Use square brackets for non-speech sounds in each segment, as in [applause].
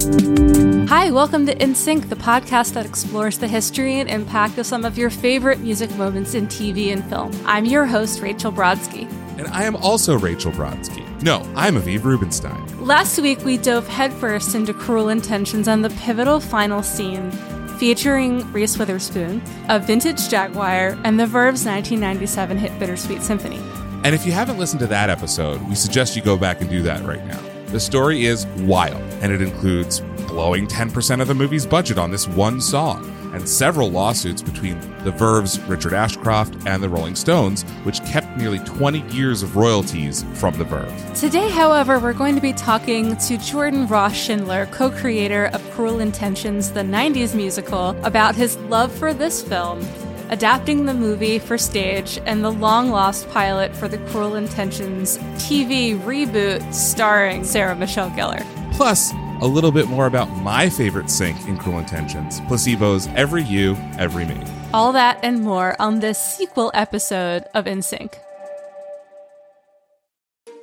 Hi, welcome to In Sync, the podcast that explores the history and impact of some of your favorite music moments in TV and film. I'm your host, Rachel Brodsky. And I am also Rachel Brodsky. No, I'm Aviv Rubenstein. Last week, we dove headfirst into Cruel Intentions and the pivotal final scene featuring Reese Witherspoon, a vintage Jaguar, and the Verve's 1997 hit Bittersweet Symphony. And if you haven't listened to that episode, we suggest you go back and do that right now. The story is wild, and it includes blowing 10% of the movie's budget on this one song, and several lawsuits between the Verve's Richard Ashcroft and the Rolling Stones, which kept nearly 20 years of royalties from the Verve. Today, however, we're going to be talking to Jordan Ross Schindler, co creator of Cruel Intentions, the 90s musical, about his love for this film adapting the movie for stage, and the long lost pilot for the Cruel Intentions TV reboot starring Sarah Michelle Gellar. Plus, a little bit more about my favorite sync in Cruel Intentions Placebo's Every You, Every Me. All that and more on this sequel episode of In Sync.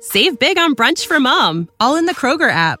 Save big on brunch for mom, all in the Kroger app.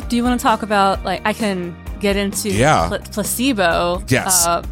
Quick, do you want to talk about, like, I can get into Yeah. pla- placebo Yes. uh,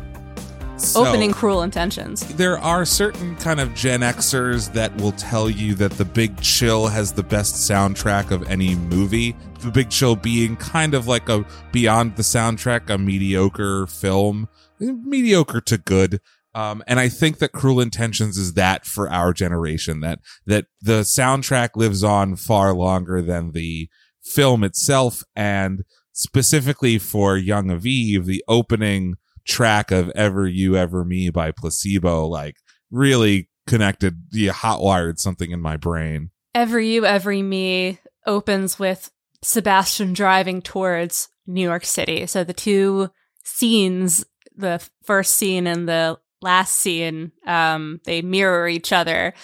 So, opening Cruel Intentions? There are certain kind of Gen Xers that will tell you that The Big Chill has the best soundtrack of any movie. The Big Chill being kind of like a beyond the soundtrack, a mediocre film, mediocre to good. Um, and I think that Cruel Intentions is that for our generation. That that the soundtrack lives on far longer than the film itself, and specifically for Young Aviv, the opening track of Ever You Ever Me by Placebo, like really connected, yeah, hot wired something in my brain. Every You, Every Me opens with Sebastian driving towards New York City. So the two scenes, the first scene and the last scene, um, they mirror each other.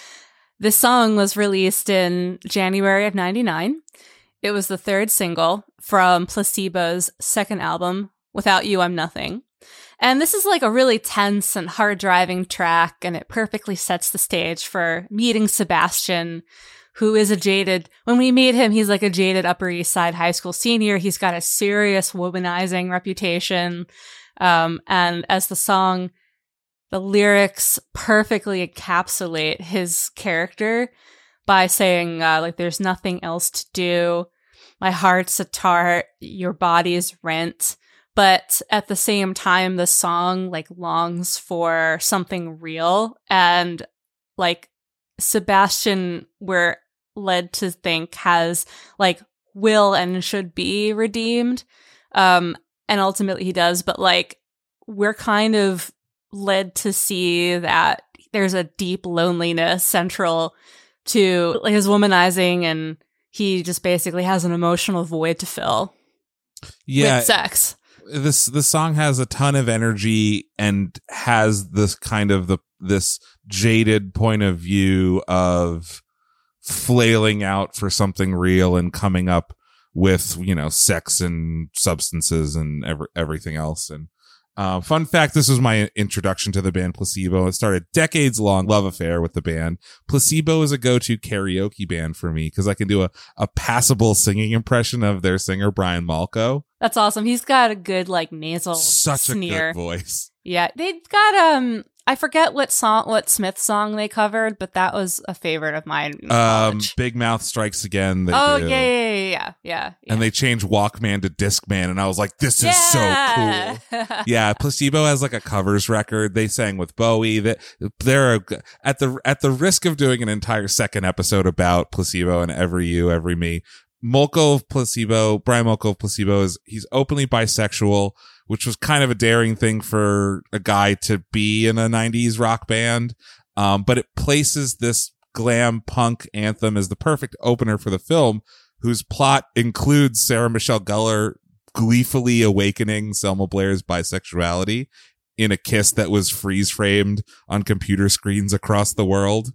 This song was released in January of 99. It was the third single from Placebo's second album, Without You, I'm Nothing. And this is like a really tense and hard driving track, and it perfectly sets the stage for meeting Sebastian, who is a jaded, when we meet him, he's like a jaded Upper East Side high school senior. He's got a serious womanizing reputation. Um, and as the song, the lyrics perfectly encapsulate his character by saying, uh, like, there's nothing else to do. My heart's a tart. Your body's rent. But at the same time the song like longs for something real. And like sebastian we're led to think has like will and should be redeemed. Um and ultimately he does. But like we're kind of led to see that there's a deep loneliness central to his womanizing and he just basically has an emotional void to fill Yeah, with sex. This the song has a ton of energy and has this kind of the this jaded point of view of flailing out for something real and coming up with you know sex and substances and every, everything else. And uh, fun fact this was my introduction to the band placebo it started decades long love affair with the band placebo is a go-to karaoke band for me because i can do a, a passable singing impression of their singer brian molko That's awesome. He's got a good like nasal such sneer. a good voice Yeah, They've got um. I forget what song, what Smith song they covered, but that was a favorite of mine. um big mouth strikes again they oh yeah, yeah, yeah, yeah, and they changed walkman to discman and i was like this is so cool. [laughs] Yeah placebo has like a covers record. They sang with bowie. That they're at the at the risk of doing an entire second episode about placebo and every you every me Molko of Placebo, Brian Molko of Placebo is he's openly bisexual, which was kind of a daring thing for a guy to be in a 90s rock band. Um, but it places this glam punk anthem as the perfect opener for the film, whose plot includes Sarah Michelle Gellar gleefully awakening Selma Blair's bisexuality in a kiss that was freeze framed on computer screens across the world.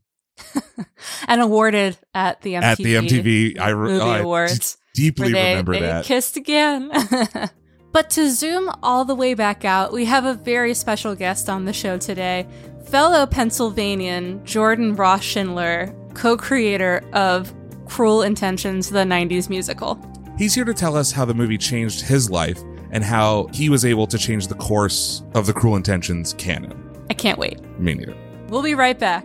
[laughs] and awarded at the MTV, At the MTV I, Movie I Awards. deeply where they, remember they that. kissed again. [laughs] but to zoom all the way back out, we have a very special guest on the show today. Fellow Pennsylvanian Jordan Ross Schindler, co creator of Cruel Intentions, the 90s musical. He's here to tell us how the movie changed his life and how he was able to change the course of the Cruel Intentions canon. I can't wait. Me neither. We'll be right back.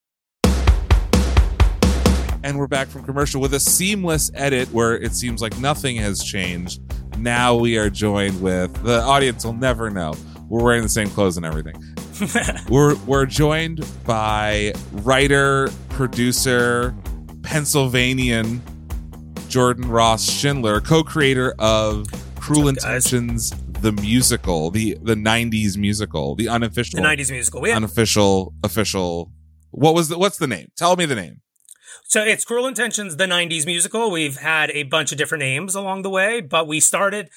And we're back from commercial with a seamless edit where it seems like nothing has changed. Now we are joined with the audience will never know. We're wearing the same clothes and everything. [laughs] we're we're joined by writer, producer, Pennsylvanian Jordan Ross Schindler, co-creator of Cruel? Intentions, the musical, the the '90s musical, the unofficial, the 90s musical. Unofficial, official. What was the what's the name? Tell me the name. So it's Cruel Intentions, the 90s musical. We've had a bunch of different names along the way, but we started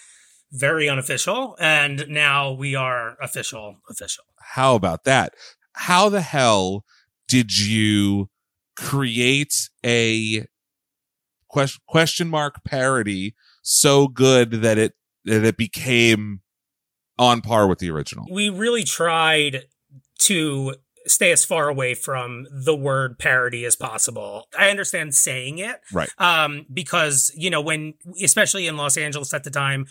very unofficial and now we are official, official. How about that? How the hell did you create a question, question mark parody so good that it that it became on par with the original? We really tried to stay as far away from the word parody as possible. I understand saying it, Right. um, because you know when, especially in Los Angeles at the time,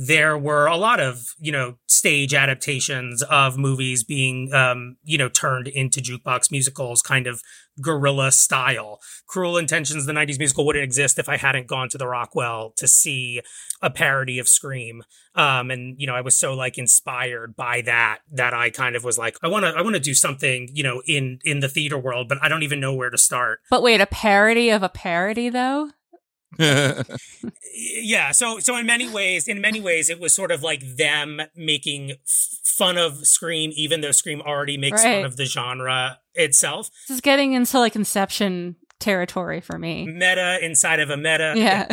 there were a lot of you know stage adaptations of movies being um, you know turned into jukebox musicals, kind of guerrilla style. Cruel Intentions, the '90s musical, wouldn't exist if I hadn't gone to the Rockwell to see a parody of Scream. Um, and you know, I was so like inspired by that that I kind of was like, I want to, I want to do something, you know, in in the theater world, but I don't even know where to start. But wait, a parody of a parody, though? [laughs] yeah so so in many ways in many ways it was sort of like them making f- fun of scream even though scream already makes Right. fun of the genre itself This is getting into like Inception territory for me. meta inside of a meta Yeah.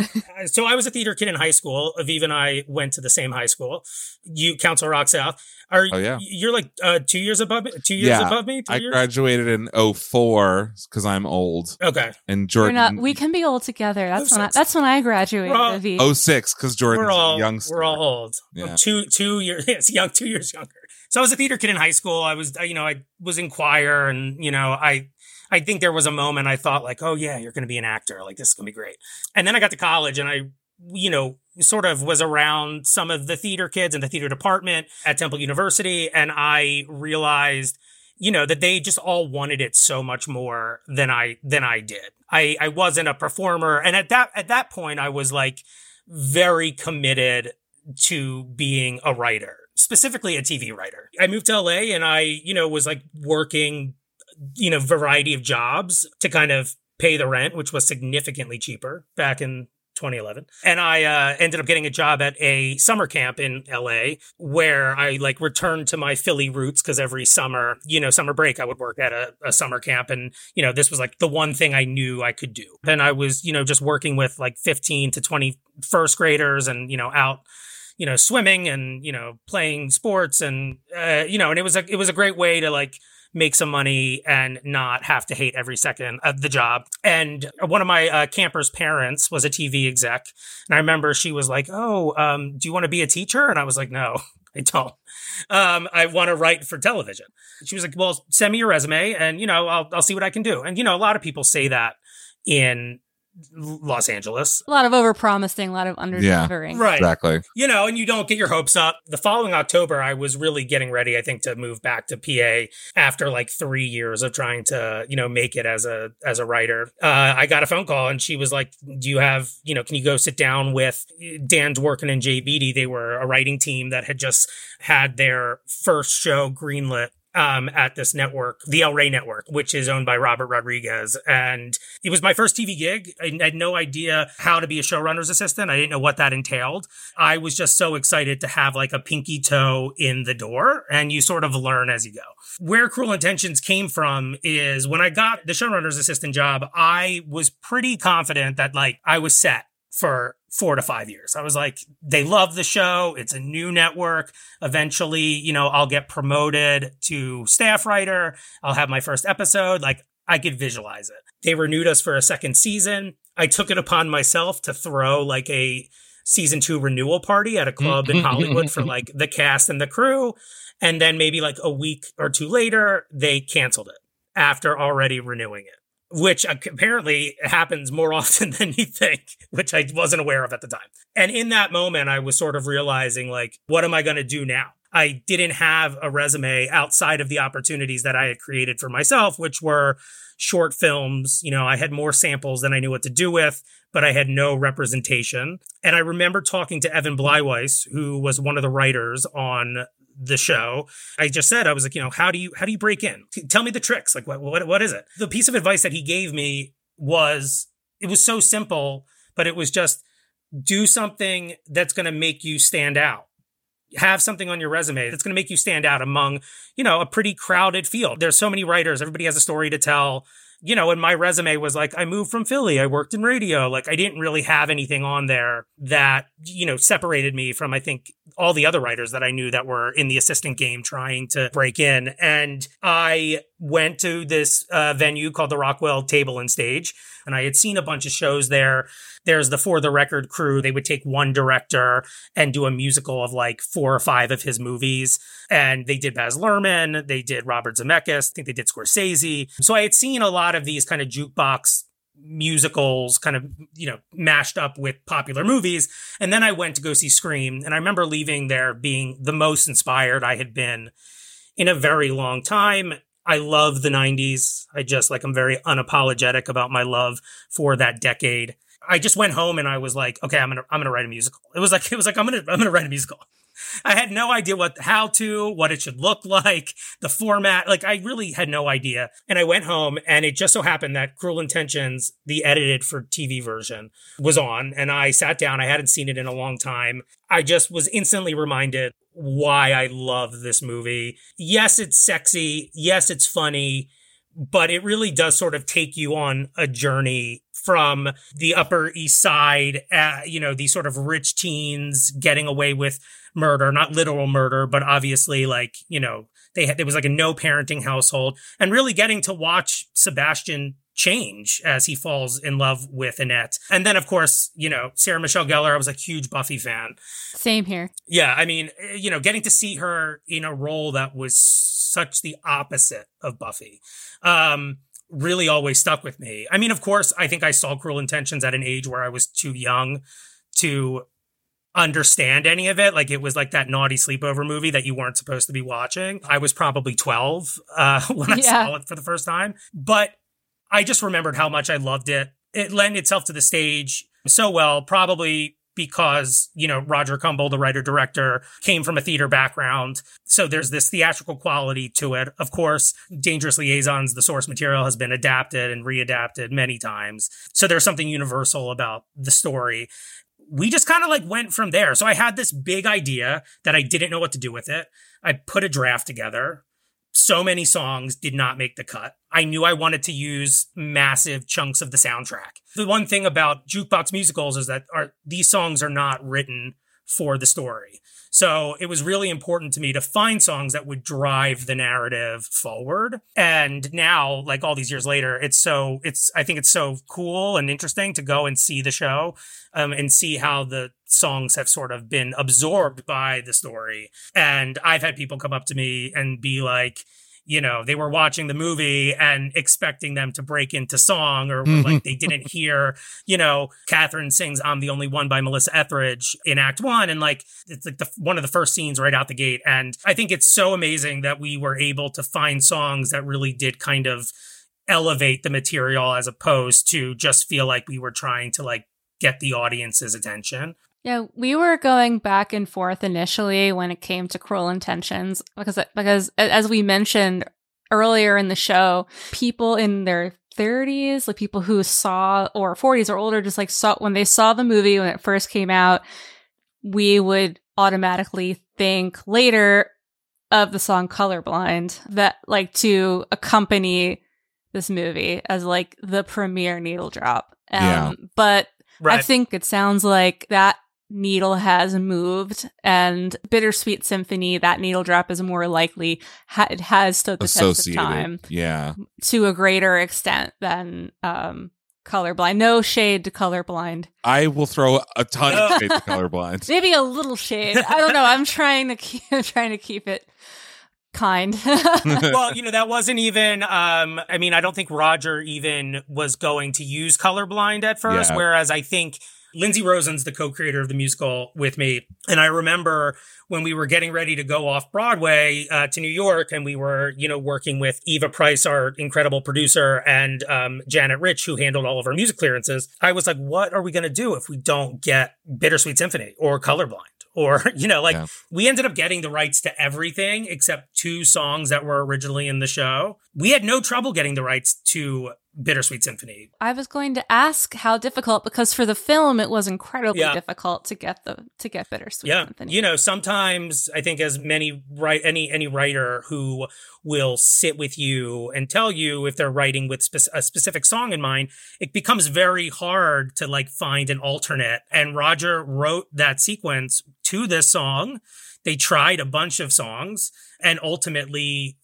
So i was a theater kid in high school aviv and i went to the same high school you council rock south are Oh, yeah. you're like uh two years above me two years Yeah, above me I Three years? graduated in 04 because I'm old. okay And Jordan not. We can be old together. That's when I, that's when I graduated. We're all- Avi. 06 because Jordan's we're all a youngster. we're all old. Yeah. Two two years [laughs] yes, young two years younger. So I was a theater kid in high school. I was you know I was in choir and you know I I think there was a moment I thought like oh yeah you're going to be an actor like this is going to be great. And then I got to college and I you know sort of was around some of the theater kids in the theater department at Temple University and I realized you know that they just all wanted it so much more than I than I did. I I wasn't a performer and at that at that point I was like very committed to being a writer, specifically a TV writer. I moved to LA and I, you know, was like working, you know, variety of jobs to kind of pay the rent, which was significantly cheaper back in 2011. And I uh, ended up getting a job at a summer camp in LA where I like returned to my Philly roots because every summer, you know, summer break, I would work at a, a, summer camp. And, you know, this was like the one thing I knew I could do. Then I was, you know, just working with like 15 to 20 first graders and, you know, out you know swimming and you know playing sports and uh, you know and it was a it was a great way to like make some money and not have to hate every second of the job. And one of my uh, campers' parents was a TV exec. And I remember she was like, Oh, um, do you want to be a teacher? And I was like, No, I don't. Um, I want to write for television. She was like, Well, send me your resume and, you know, I'll, I'll see what I can do. And, you know, a lot of people say that in Los Angeles. A lot of overpromising, a lot of underdelivering. Yeah, right. Exactly. You know, and you don't get your hopes up. The following October, I was really getting ready, I think, to move back to PA after like three years of trying to, you know, make it as a as a writer. Uh, I got a phone call and she was like, Do you have, you know, can you go sit down with Dan Dworkin and Jay Beattie? They were a writing team that had just had their first show greenlit um, at this network, the El Rey Network, which is owned by Robert Rodriguez. And it was my first TV gig. I had no idea how to be a showrunner's assistant. I didn't know what that entailed. I was just so excited to have like a pinky toe in the door and you sort of learn as you go. Where Cruel Intentions came from is when I got the showrunner's assistant job, I was pretty confident that like I was set for four to five years. I was like, they love the show. It's a new network. Eventually, you know, I'll get promoted to staff writer. I'll have my first episode. Like I could visualize it. They renewed us for a second season. I took it upon myself to throw like a season two renewal party at a club in Hollywood for like the cast and the crew. And then maybe like a week or two later, they canceled it after already renewing it which uh, apparently happens more [laughs] often than you think, which I wasn't aware of at the time. And in that moment, I was sort of realizing, like, what am I going to do now? I didn't have a resume outside of the opportunities that I had created for myself, which were short films. You know, I had more samples than I knew what to do with, but I had no representation. And I remember talking to Evan Bleiweiss, who was one of the writers on the show. I just said I was like, you know, how do you how do you break in? Tell me the tricks. Like what what what is it? The piece of advice that he gave me was it was so simple, but it was just do something that's going to make you stand out. Have something on your resume that's going to make you stand out among, you know, a pretty crowded field. There's so many writers, everybody has a story to tell you know, and my resume was like, I moved from Philly. I worked in radio. Like, I didn't really have anything on there that, you know, separated me from, I think, all the other writers that I knew that were in the assistant game trying to break in. And I went to this uh, venue called the Rockwell Table and Stage, and I had seen a bunch of shows there. There's the For the Record crew. They would take one director and do a musical of like four or five of his movies. And they did Baz Luhrmann. They did Robert Zemeckis. I think they did Scorsese. So I had seen a lot of these kind of jukebox musicals kind of, you know, mashed up with popular movies. And then I went to go see Scream. And I remember leaving there being the most inspired I had been in a very long time. I love the 90s. I just like, I'm very unapologetic about my love for that decade. I just went home and I was like, okay, I'm gonna I'm gonna write a musical. It was like it was like I'm gonna I'm gonna write a musical. I had no idea what how to, what it should look like, the format. Like I really had no idea. And I went home and it just so happened that Cruel Intentions, the edited for TV version, was on. And I sat down. I hadn't seen it in a long time. I just was instantly reminded why I love this movie. Yes, it's sexy. Yes, it's funny but it really does sort of take you on a journey from the Upper East Side, uh, you know, these sort of rich teens getting away with murder, not literal murder, but obviously like, you know, they had, there was like a no parenting household and really getting to watch Sebastian change as he falls in love with Annette. And then, of course, you know, Sarah Michelle Gellar, I was a huge Buffy fan. Same here. Yeah. I mean, you know, getting to see her in a role that was such the opposite of Buffy. Um, really always stuck with me. I mean, of course, I think I saw Cruel Intentions at an age where I was too young to understand any of it. Like it was like that naughty sleepover movie that you weren't supposed to be watching. I was probably 12 uh, [laughs] when I yeah. saw it for the first time, but I just remembered how much I loved it. It lent itself to the stage so well, probably because, you know, Roger Kumble, the writer director, came from a theater background. So there's this theatrical quality to it. Of course, Dangerous Liaisons, the source material has been adapted and readapted many times. So there's something universal about the story. We just kind of like went from there. So I had this big idea that I didn't know what to do with it. I put a draft together so many songs did not make the cut. I knew I wanted to use massive chunks of the soundtrack. The one thing about jukebox musicals is that are, these songs are not written for the story. So it was really important to me to find songs that would drive the narrative forward. And now, like all these years later, it's so, it's, I think it's so cool and interesting to go and see the show um, and see how the songs have sort of been absorbed by the story. And I've had people come up to me and be like, you know, they were watching the movie and expecting them to break into song or mm-hmm. like they didn't hear, you know, Catherine sings I'm the Only One by Melissa Etheridge in Act One. And like, it's like the, one of the first scenes right out the gate. And I think it's so amazing that we were able to find songs that really did kind of elevate the material as opposed to just feel like we were trying to like get the audience's attention. Yeah, we were going back and forth initially when it came to Cruel Intentions because because as we mentioned earlier in the show, people in their 30s, like people who saw or 40s or older just like saw when they saw the movie when it first came out, we would automatically think later of the song Colorblind that like to accompany this movie as like the premiere needle drop. Um, yeah. but Right. I think it sounds like that needle has moved and bittersweet symphony that needle drop is more likely ha- it has stood the test of time yeah. to a greater extent than um colorblind. No shade to colorblind. I will throw a ton of shade to [laughs] colorblind. Maybe a little shade. I don't know. I'm trying to keep I'm [laughs] trying to keep it kind. [laughs] well, you know, that wasn't even, um, I mean, I don't think Roger even was going to use colorblind at first, yeah. whereas I think Lindsay Rosen's the co-creator of the musical with me. And I remember when we were getting ready to go off Broadway uh, to New York and we were, you know, working with Eva Price, our incredible producer, and um, Janet Rich, who handled all of our music clearances. I was like, what are we going to do if we don't get Bittersweet Symphony or Colorblind? Or, [laughs] you know, like yeah. we ended up getting the rights to everything except two songs that were originally in the show. We had no trouble getting the rights to Bittersweet Symphony. I was going to ask how difficult because for the film it was incredibly yeah. difficult to get the to get Bittersweet yeah. Symphony. You know, sometimes I think as many write any any writer who will sit with you and tell you if they're writing with spe- a specific song in mind, it becomes very hard to like find an alternate. And Roger wrote that sequence to this song. They tried a bunch of songs and ultimately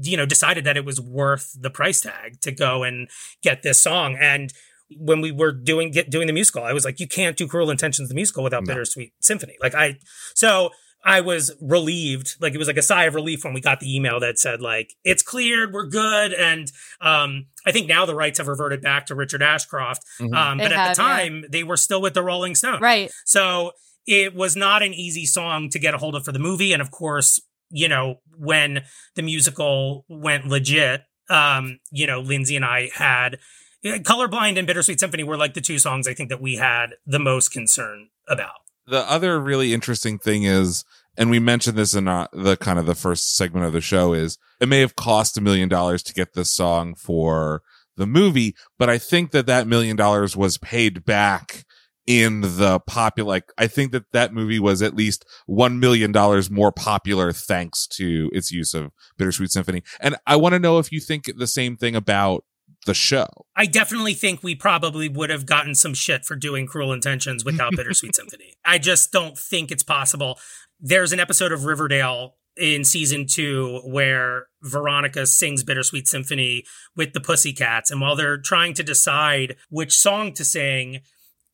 you know, decided that it was worth the price tag to go and get this song. And when we were doing get doing the musical, I was like, you can't do Cruel Intentions the musical without no. Bittersweet Symphony. Like I, so I was relieved. Like it was like a sigh of relief when we got the email that said like it's cleared, we're good. And um, I think now the rights have reverted back to Richard Ashcroft. Mm-hmm. Um, but at the time yeah. they were still with the Rolling Stones, right? So it was not an easy song to get a hold of for the movie, and of course you know, when the musical went legit, um, you know, Lindsay and I had Colorblind and Bittersweet Symphony were like the two songs I think that we had the most concern about. The other really interesting thing is, and we mentioned this in uh, the kind of the first segment of the show is it may have cost a million dollars to get this song for the movie, but I think that that million dollars was paid back in the popular like i think that that movie was at least one million dollars more popular thanks to its use of bittersweet symphony. And i want to know if you think the same thing about the show. I definitely think we probably would have gotten some shit for doing cruel intentions without [laughs] bittersweet symphony. I just don't think it's possible. There's an episode of riverdale in season two where Veronica sings Bittersweet Symphony with the Pussycats. And while they're trying to decide which song to sing,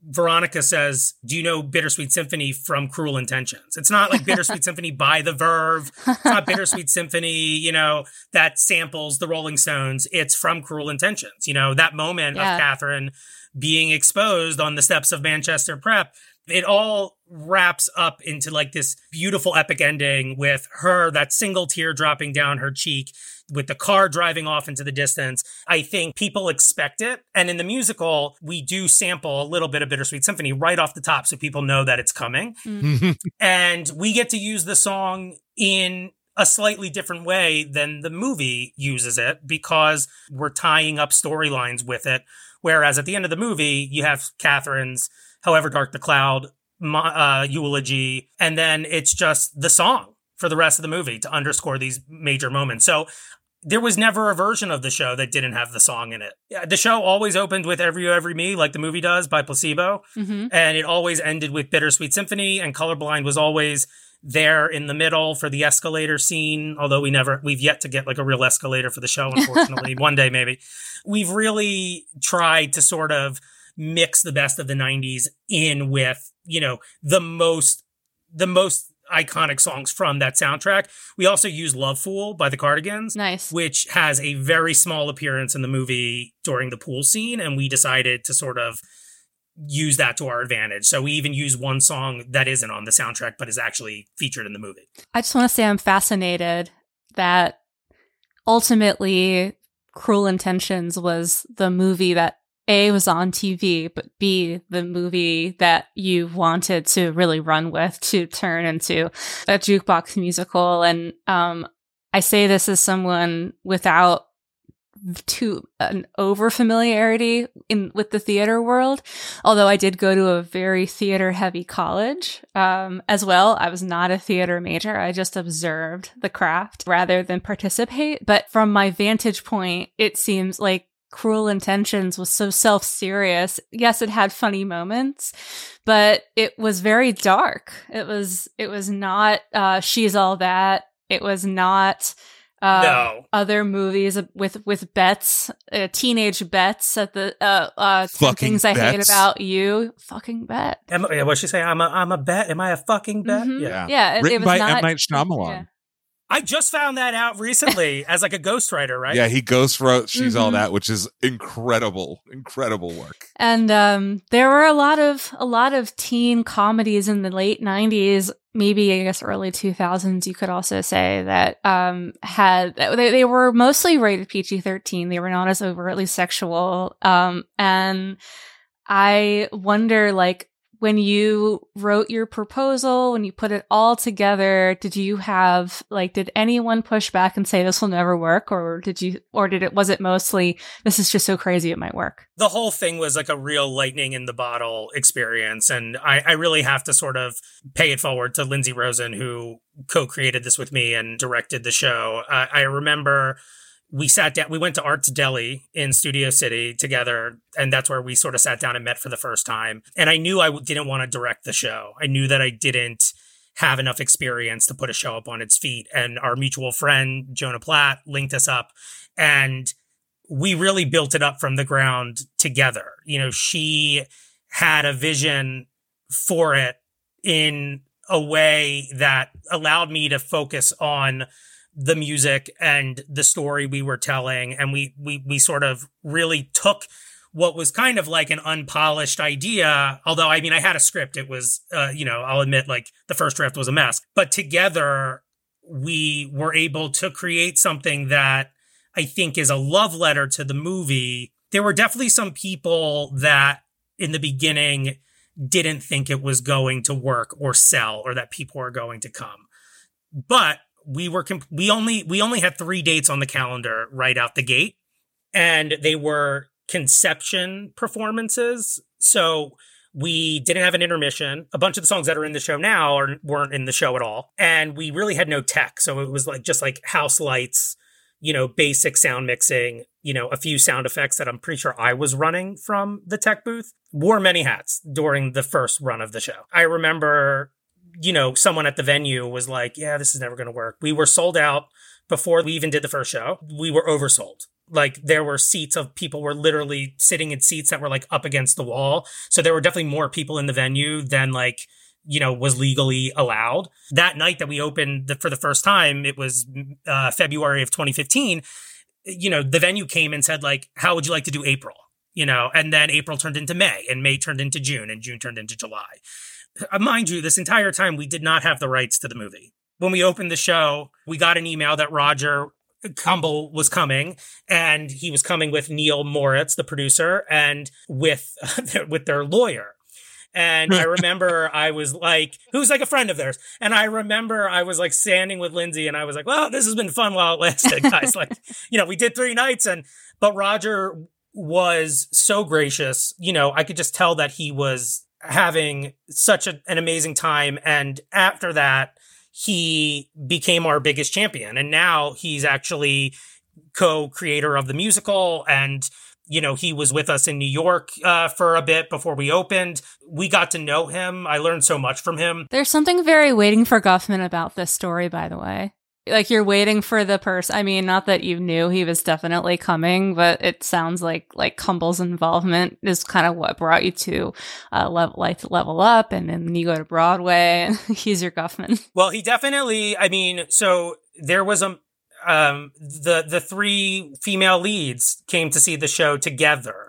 Veronica says, Do you know Bittersweet Symphony from Cruel Intentions? It's not like Bittersweet [laughs] Symphony by the Verve. It's not Bittersweet Symphony, you know, that samples the Rolling Stones. It's from Cruel Intentions. You know, that moment yeah. of Catherine being exposed on the steps of Manchester Prep. It all wraps up into like this beautiful epic ending with her, that single tear dropping down her cheek with the car driving off into the distance. I think people expect it. And in the musical, we do sample a little bit of Bittersweet Symphony right off the top so people know that it's coming. Mm. [laughs] and we get to use the song in a slightly different way than the movie uses it because we're tying up storylines with it. Whereas at the end of the movie, you have Catherine's However Dark the Cloud uh, eulogy, and then it's just the song for the rest of the movie to underscore these major moments. So there was never a version of the show that didn't have the song in it. The show always opened with Every You Every Me, like the movie does by Placebo. Mm-hmm. And it always ended with Bittersweet Symphony, and Colorblind was always there in the middle for the escalator scene. Although we never, we've yet to get like a real escalator for the show, unfortunately. [laughs] One day, maybe. We've really tried to sort of mix the best of the 90s in with, you know, the most, the most iconic songs from that soundtrack. We also use Love Fool by the Cardigans. Nice. Which has a very small appearance in the movie during the pool scene. And we decided to sort of use that to our advantage. So we even use one song that isn't on the soundtrack, but is actually featured in the movie. I just want to say I'm fascinated that ultimately Cruel Intentions was the movie that A was on TV, but B, the movie that you wanted to really run with to turn into a jukebox musical. And um, I say this as someone without too an over familiarity in with the theater world although i did go to a very theater heavy college um, as well. I was not a theater major. I just observed the craft rather than participate. But from my vantage point it seems like cruel intentions was so self-serious yes it had funny moments but it was very dark it was it was not uh she's all that it was not uh, no. other movies with with bets, uh, teenage bets at the uh, uh, 10 Fucking things I hate about you. Fucking bet. Am, yeah, what'd she say? I'm a, I'm a bet. Am I a fucking bet? Mhm. Yeah. Yeah, it, it Written was by not. M. Night Shyamalan. yeah. I just found that out recently [laughs] as like a ghostwriter, right? Yeah, he ghostwrote She's All Mhm. That, which is incredible, incredible work. And um, there were a lot of a lot of teen comedies in the late '90s, maybe I guess early 2000s. You could also say that um, had they, they were mostly rated PG-13. They were not as overtly sexual. Um, and I wonder, like, when you wrote your proposal, when you put it all together, did you have like did anyone push back and say this will never work, or did you, or did it was it mostly this is just so crazy it might work? the whole thing was like a real lightning in the bottle experience. And I, I really have to sort of pay it forward to Lindsay Rosen, who co created this with me and directed the show. I remember we sat down, we went to Arts Deli in Studio City together. And that's where we sort of sat down and met for the first time. And I knew I didn't want to direct the show. I knew that I didn't have enough experience to put a show up on its feet. And our mutual friend, Jonah Platt, linked us up. And we really built it up from the ground together. You know, she had a vision for it in a way that allowed me to focus on the music and the story we were telling and we we we sort of really took what was kind of like an unpolished idea although i mean i had a script it was uh, you know i'll admit like the first draft was a mess but together we were able to create something that I think is a love letter to the movie. There were definitely some people that in the beginning didn't think it was going to work or sell or that people were going to come. But we were comp- we only we only had 3 dates on the calendar right out the gate and they were conception performances. So we didn't have an intermission. A bunch of the songs that are in the show now are, weren't in the show at all. And we really had no tech. So it was like just like house lights, you know, basic sound mixing, you know, a few sound effects that I'm pretty sure I was running from the tech booth. Wore many hats during the first run of the show. I remember, you know, someone at the venue was like, yeah, this is never going to work. We were sold out before we even did the first show. We were oversold like there were seats of people were literally sitting in seats that were like up against the wall. So there were definitely more people in the venue than like, you know, was legally allowed. That night that we opened the, for the first time, it was uh, February of 2015. You know, the venue came and said like, how would you like to do April? You know, and then April turned into May and May turned into June and June turned into July. Uh, mind you, this entire time we did not have the rights to the movie. When we opened the show, we got an email that Roger Kumble was coming, and he was coming with Neil Moritz, the producer, and with [laughs] with their lawyer. And I [laughs] remember I was like, who's like a friend of theirs. And I remember I was like standing with Lindsay and I was like, well, this has been fun while it lasted, [laughs] guys. like, you know, we did three nights and, but Roger was so gracious. You know, I could just tell that he was having such a, an amazing time. And after that, he became our biggest champion. And now he's actually co-creator of the musical and you know, he was with us in New York uh, for a bit before we opened. We got to know him. I learned so much from him. There's something very waiting for Guffman about this story, by the way. Like you're waiting for the person. I mean, not that you knew he was definitely coming, but it sounds like like Kumble's involvement is kind of what brought you to uh, level like level up, and then you go to Broadway, and [laughs] he's your Guffman. Well, he definitely. I mean, so there was a um, the the three female leads came to see the show together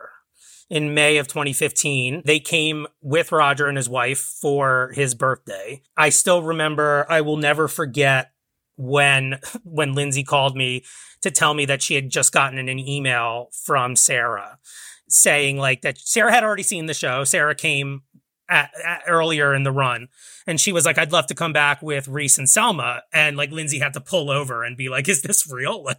in May of 2015. They came with Roger and his wife for his birthday. I still remember. I will never forget when [laughs] when Lindsay called me to tell me that she had just gotten an email from Sarah saying like that Sarah had already seen the show. Sarah came at, at, earlier in the run. And she was like, I'd love to come back with Reese and Selma. And like Lindsay had to pull over and be like, is this real? [laughs] Like,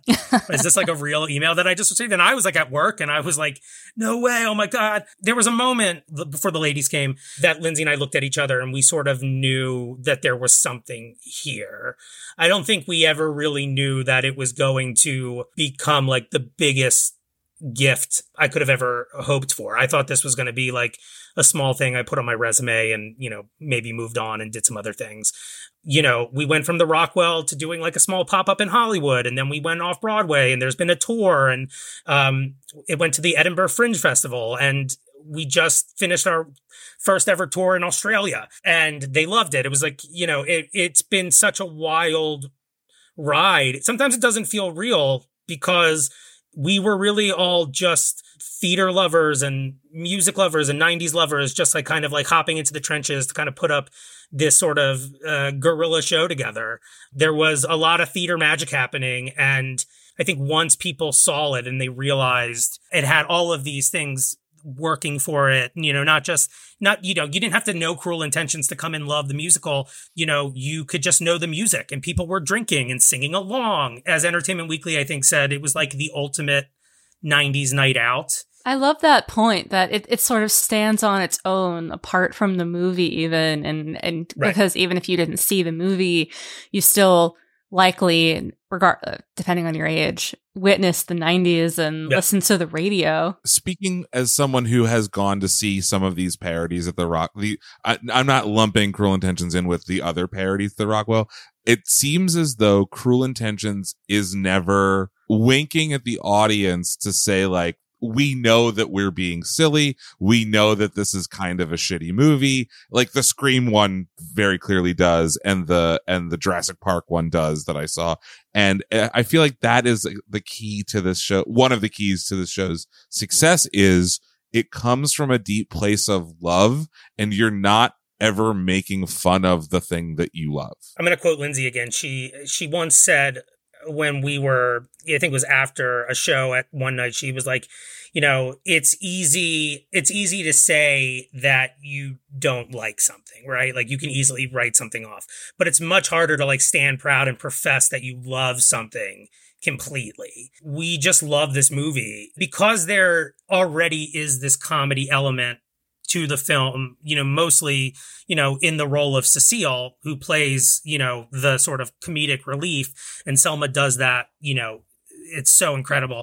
is this like a real email that I just received? And I was like at work and I was like, no way. Oh my God. There was a moment before the ladies came that Lindsay and I looked at each other and we sort of knew that there was something here. I don't think we ever really knew that it was going to become like the biggest gift I could have ever hoped for. I thought this was going to be like a small thing I put on my resume and, you know, maybe moved on and did some other things. You know, we went from the Rockwell to doing like a small pop up in Hollywood and then we went off Broadway and there's been a tour and, um, it went to the Edinburgh Fringe Festival and we just finished our first ever tour in Australia and they loved it. It was like, you know, it, it's been such a wild ride. Sometimes it doesn't feel real because we were really all just theater lovers and music lovers and 90s lovers, just like kind of like hopping into the trenches to kind of put up this sort of uh, guerrilla show together. There was a lot of theater magic happening. And I think once people saw it and they realized it had all of these things working for it. You know, not just not you know you didn't have to know Cruel Intentions to come and love the musical. You know, you could just know the music, and people were drinking and singing along. As Entertainment Weekly, I think said it was like the ultimate '90s night out. I love that point that it, it sort of stands on its own apart from the movie even and and right. because even if you didn't see the movie you still likely regard uh, depending on your age witness the 90s and yep. listen to the radio speaking as someone who has gone to see some of these parodies at the rock the I, i'm not lumping cruel intentions in with the other parodies at the rockwell it seems as though cruel intentions is never winking at the audience to say like we know that we're being silly. We know that this is kind of a shitty movie. Like the Scream one very clearly does, and the and the Jurassic Park one does that I saw. And uh, I feel like that is the key to this show. One of the keys to this show's success is it comes from a deep place of love, and you're not ever making fun of the thing that you love. I'm going to quote Lindsay again. She she once said when we were, I think it was after a show at one night, she was like, you know, it's easy, it's easy to say that you don't like something, right? Like you can easily write something off, but it's much harder to like stand proud and profess that you love something completely. We just love this movie because there already is this comedy element to the film, you know, mostly, you know, in the role of Cecile, who plays, you know, the sort of comedic relief. And Selma does that, you know, it's so incredible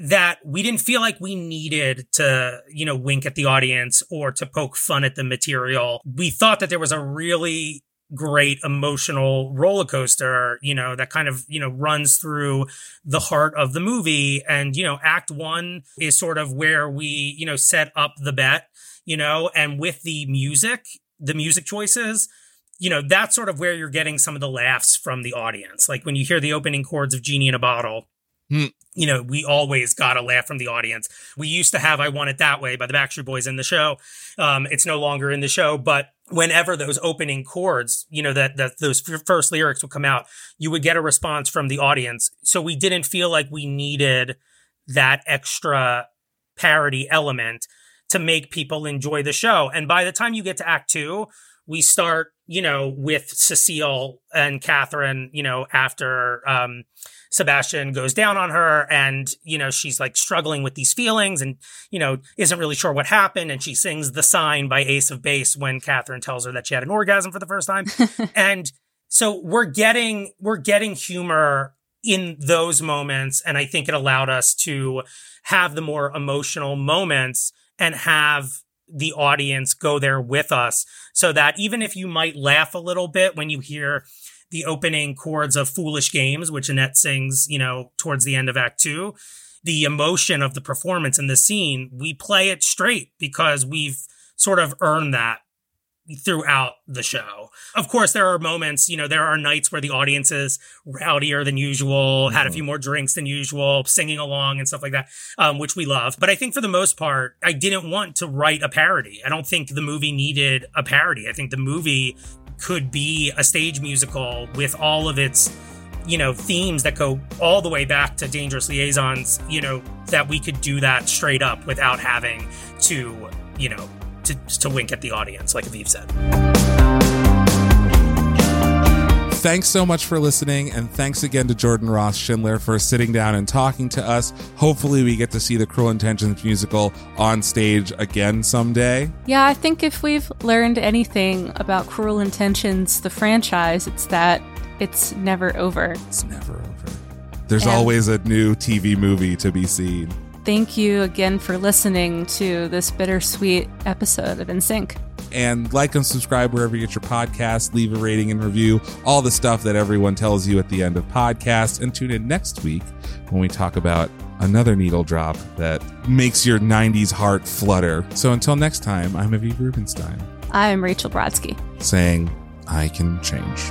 that we didn't feel like we needed to, you know, wink at the audience or to poke fun at the material. We thought that there was a really great emotional roller coaster, you know, that kind of, you know, runs through the heart of the movie. And, you know, act one is sort of where we, you know, set up the bet you know, and with the music, the music choices, you know, that's sort of where you're getting some of the laughs from the audience. Like when you hear the opening chords of Genie in a Bottle, hmm. you know, we always got a laugh from the audience. We used to have I Want It That Way by the Backstreet Boys in the show. Um, it's no longer in the show, but whenever those opening chords, you know, that, that those first lyrics would come out, you would get a response from the audience. So we didn't feel like we needed that extra parody element to make people enjoy the show. And by the time you get to act two, we start, you know, with Cecile and Catherine, you know, after, um, Sebastian goes down on her and, you know, she's like struggling with these feelings and, you know, isn't really sure what happened. And she sings the sign by Ace of Base when Catherine tells her that she had an orgasm for the first time. [laughs] and so we're getting, we're getting humor in those moments. And I think it allowed us to have the more emotional moments and have the audience go there with us so that even if you might laugh a little bit when you hear the opening chords of Foolish Games, which Annette sings, you know, towards the end of Act Two, the emotion of the performance and the scene, we play it straight because we've sort of earned that throughout the show. Of course, there are moments, you know, there are nights where the audience is rowdier than usual, mm-hmm. had a few mm-hmm. more drinks than usual, singing along and stuff like that, um, which we love. But I think for the most part, I didn't want to write a parody. I don't think the movie needed a parody. I think the movie could be a stage musical with all of its you know themes that go all the way back to dangerous liaisons you know that we could do that straight up without having to you know to, to wink at the audience, like Aviv said. Thanks so much for listening, and thanks again to Jordan Ross Schindler for sitting down and talking to us. Hopefully, we get to see the Cruel Intentions musical on stage again someday. Yeah, I think if we've learned anything about Cruel Intentions, the franchise, it's that it's never over. It's never over. There's and- always a new TV movie to be seen. Thank you again for listening to this bittersweet episode of In Sync. And like and subscribe wherever you get your podcast, leave a rating and review, all the stuff that everyone tells you at the end of podcasts. And tune in next week when we talk about another needle drop that makes your 90s heart flutter. So until next time, I'm Aviv Rubenstein. I'm Rachel Brodsky. Saying, I can change.